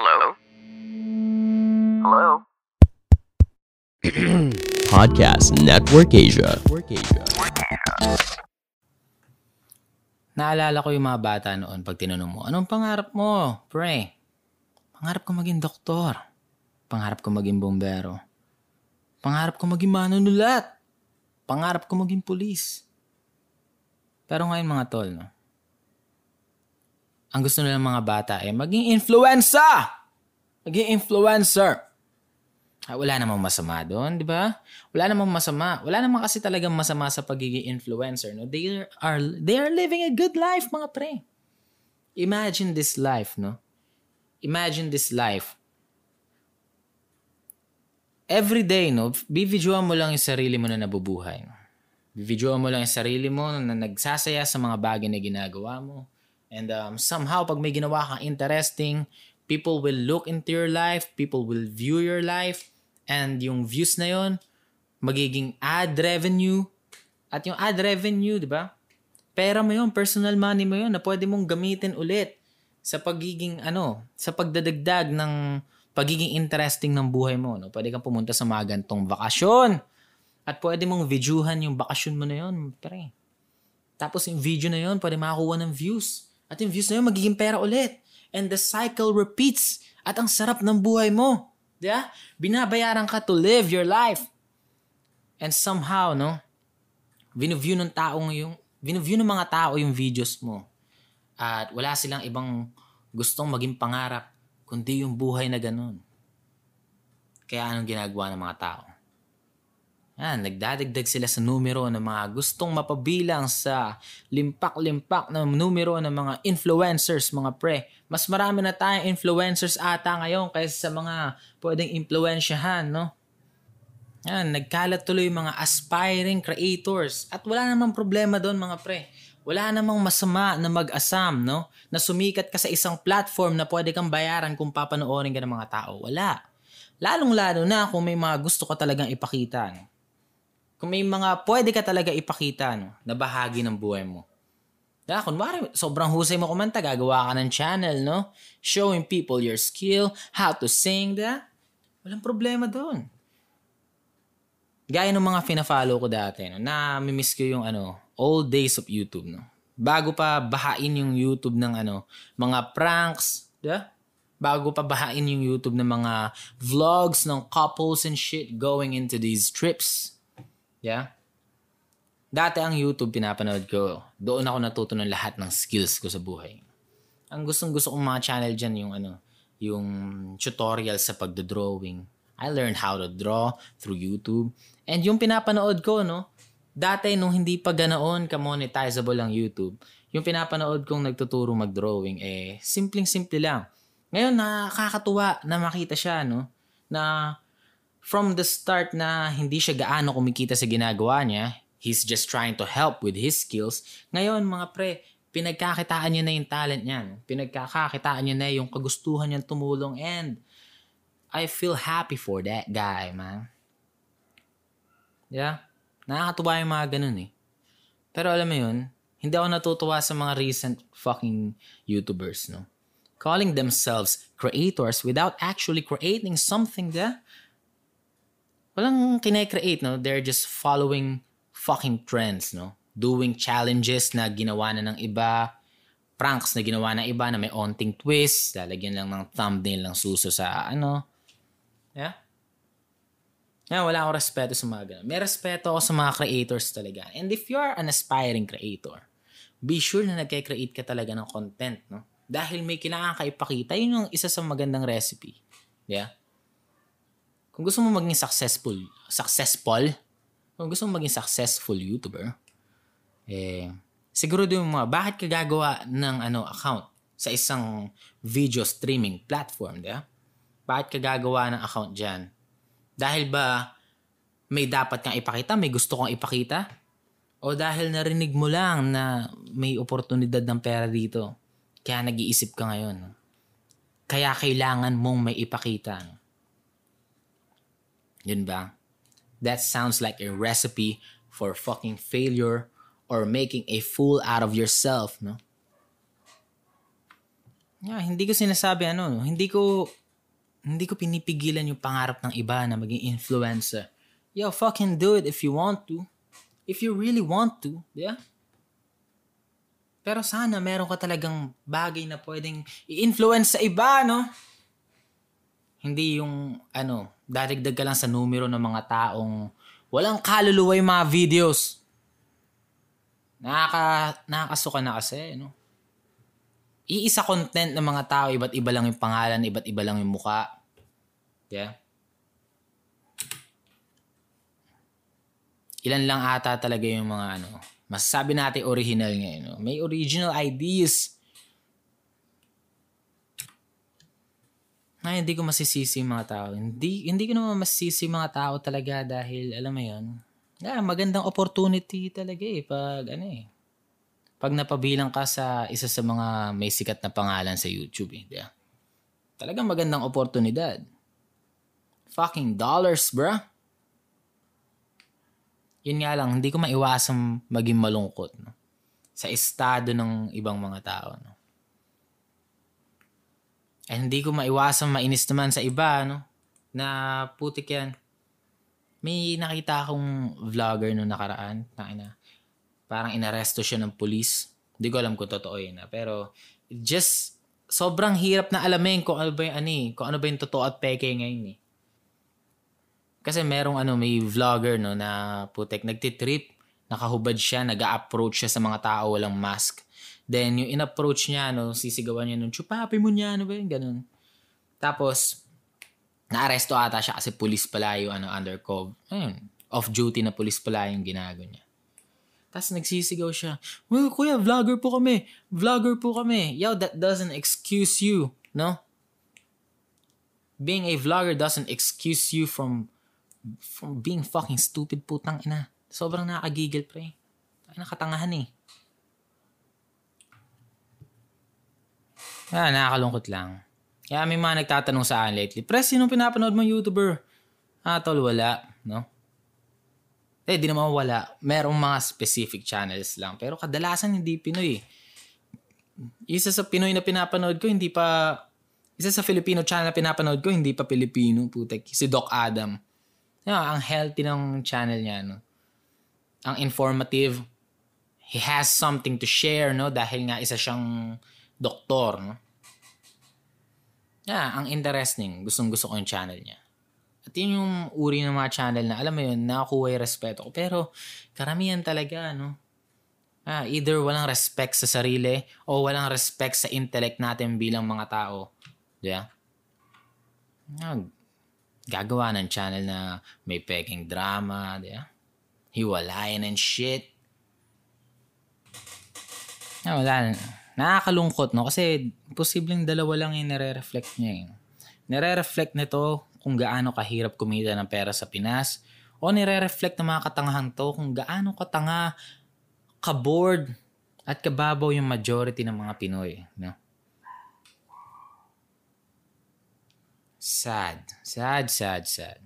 Hello? Hello? Podcast Network Asia. Naalala ko yung mga bata noon pag tinanong mo, anong pangarap mo, pre? Pangarap ko maging doktor. Pangarap ko maging bombero. Pangarap ko maging manunulat. Pangarap ko maging pulis. Pero ngayon mga tol, no? Ang gusto nila ng mga bata ay maging influencer! Maging influencer! Ah, wala namang masama doon, di ba? Wala namang masama. Wala namang kasi talagang masama sa pagiging influencer. No? They are they are living a good life, mga pre. Imagine this life, no? Imagine this life. Every day, no? Bividyoan mo lang yung sarili mo na nabubuhay. No? Bividyoan mo lang yung sarili mo na nagsasaya sa mga bagay na ginagawa mo. And um, somehow, pag may ginawa kang interesting, people will look into your life, people will view your life, and yung views na yon magiging ad revenue. At yung ad revenue, di ba? Pera mo yun, personal money mo yun na pwede mong gamitin ulit sa pagiging ano, sa pagdadagdag ng pagiging interesting ng buhay mo. No? Pwede kang pumunta sa mga gantong bakasyon. At pwede mong videohan yung bakasyon mo na yun. Pre. Tapos yung video na yun, pwede makakuha ng views. At yung views na yun, magiging pera ulit. And the cycle repeats. At ang sarap ng buhay mo. Diba? Binabayaran ka to live your life. And somehow, no? Vinuview ng taong yung, vinuview ng mga tao yung videos mo. At wala silang ibang gustong maging pangarap, kundi yung buhay na ganun. Kaya anong ginagawa ng mga tao? Yan, nagdadagdag sila sa numero ng mga gustong mapabilang sa limpak-limpak na numero ng mga influencers, mga pre. Mas marami na tayong influencers ata ngayon kaysa sa mga pwedeng impluensyahan, no? Yan, nagkalat tuloy mga aspiring creators. At wala namang problema doon, mga pre. Wala namang masama na mag-asam, no? Na sumikat ka sa isang platform na pwede kang bayaran kung papanoorin ka ng mga tao. Wala. Lalong-lalo na kung may mga gusto ka talagang ipakita, no? Kung may mga pwede ka talaga ipakita no, na bahagi ng buhay mo. Kaya kunwari, sobrang husay mo kumanta, gagawa ka ng channel, no? Showing people your skill, how to sing, da? Walang problema doon. Gaya ng mga fina-follow ko dati, no? na miss ko yung ano, old days of YouTube, no? Bago pa bahain yung YouTube ng ano, mga pranks, da? Bago pa bahain yung YouTube ng mga vlogs ng couples and shit going into these trips. Yeah? Dati ang YouTube pinapanood ko. Doon ako natuto ng lahat ng skills ko sa buhay. Ang gustong gusto kong mga channel dyan yung ano, yung tutorial sa pagdodrawing. I learned how to draw through YouTube. And yung pinapanood ko, no, dati nung hindi pa ganoon ka-monetizable ang YouTube, yung pinapanood kong nagtuturo mag-drawing, eh, simpleng-simple lang. Ngayon, nakakatuwa na makita siya, no, na from the start na hindi siya gaano kumikita sa ginagawa niya, he's just trying to help with his skills. Ngayon, mga pre, pinagkakitaan niya na yung talent niya. Pinagkakakitaan niya na yung kagustuhan niyang tumulong and I feel happy for that guy, man. Yeah? Nakakatuwa yung mga ganun eh. Pero alam mo yun, hindi ako natutuwa sa mga recent fucking YouTubers, no? Calling themselves creators without actually creating something that walang kine-create, no? They're just following fucking trends, no? Doing challenges na ginawa na ng iba, pranks na ginawa ng iba na may onting twist, lalagyan lang ng thumbnail ng suso sa ano. Yeah? Yeah, wala akong respeto sa mga ganun. May respeto ako sa mga creators talaga. And if you are an aspiring creator, be sure na nagke-create ka talaga ng content, no? Dahil may kailangan ka ipakita, yun yung isa sa magandang recipe. Yeah? Kung gusto mo maging successful, successful, kung gusto mo maging successful YouTuber, eh, siguro din mga, bakit ka gagawa ng ano, account sa isang video streaming platform, di ba? Bakit ka gagawa ng account dyan? Dahil ba may dapat kang ipakita, may gusto kang ipakita? O dahil narinig mo lang na may oportunidad ng pera dito, kaya nag-iisip ka ngayon. Kaya kailangan mong may ipakita. Yun ba? That sounds like a recipe for fucking failure or making a fool out of yourself, no? Yeah, hindi ko sinasabi ano, no? hindi ko hindi ko pinipigilan yung pangarap ng iba na maging influencer. Yo, fucking do it if you want to. If you really want to, yeah? Pero sana meron ka talagang bagay na pwedeng i-influence sa iba, no? Hindi yung, ano, darigdag ka lang sa numero ng mga taong walang kaluluwa yung mga videos. Nakaka, nakakasuka na kasi, no? Iisa content ng mga tao, iba't iba lang yung pangalan, iba't iba lang yung muka. Yeah? Ilan lang ata talaga yung mga ano, masasabi natin original ngayon. No? May original ideas. Na hindi ko masisisi mga tao. Hindi, hindi ko naman masisisi mga tao talaga dahil, alam mo yun, yeah, magandang opportunity talaga eh. Pag ano eh, pag napabilang ka sa isa sa mga may sikat na pangalan sa YouTube. Eh, diba? Talagang magandang oportunidad. Fucking dollars, bruh. Yun nga lang, hindi ko maiwasang maging malungkot no? sa estado ng ibang mga tao. No? And hindi ko maiwasang mainis naman sa iba, no? Na putik yan. May nakita akong vlogger no nakaraan. Nakina parang inaresto siya ng police. Hindi ko alam kung totoo yun. Ha? Pero just sobrang hirap na alamin kung ano ba yung ano eh, kung ano ba yung totoo at peke ngayon eh. Kasi merong ano, may vlogger no na putek nagtitrip, nakahubad siya, nag-approach siya sa mga tao walang mask. Then yung in-approach niya, no, sisigawan niya nun, chupapi mo niya, ano ba yun, ganun. Tapos, naaresto ata siya kasi police pala yung ano, undercover. Ayun, off-duty na police pala yung ginago niya. Tapos nagsisigaw siya, well, kuya, vlogger po kami. Vlogger po kami. Yo, that doesn't excuse you, no? Being a vlogger doesn't excuse you from from being fucking stupid putang ina. Sobrang nakakagigil, pre. Nakatangahan eh. Ah, nakakalungkot lang. Kaya may mga nagtatanong sa akin lately, Pre, sino pinapanood mo YouTuber? Ah, tol, wala. No? Eh, di naman wala. Merong mga specific channels lang. Pero kadalasan hindi Pinoy. Isa sa Pinoy na pinapanood ko, hindi pa... Isa sa Filipino channel na pinapanood ko, hindi pa Pilipino. Putek. Si Doc Adam. Yeah, ang healthy ng channel niya. No? Ang informative. He has something to share, no? Dahil nga isa siyang doktor, no? Yeah, ang interesting. Gustong gusto ko yung channel niya. At yun yung uri ng mga channel na, alam mo yun, nakakuha yung respeto ko. Pero, karamihan talaga, no? Ah, either walang respect sa sarili o walang respect sa intellect natin bilang mga tao. Yeah? Ah, gagawa ng channel na may peking drama, yeah? Hiwalayan and shit. Ah, wala na nakakalungkot, no? Kasi posibleng dalawa lang yung nare-reflect niya. Eh. Nare-reflect nito kung gaano kahirap kumita ng pera sa Pinas o nire-reflect ng mga katangahan to kung gaano katanga, kaboard, at kababaw yung majority ng mga Pinoy. No? Sad. Sad, sad, sad.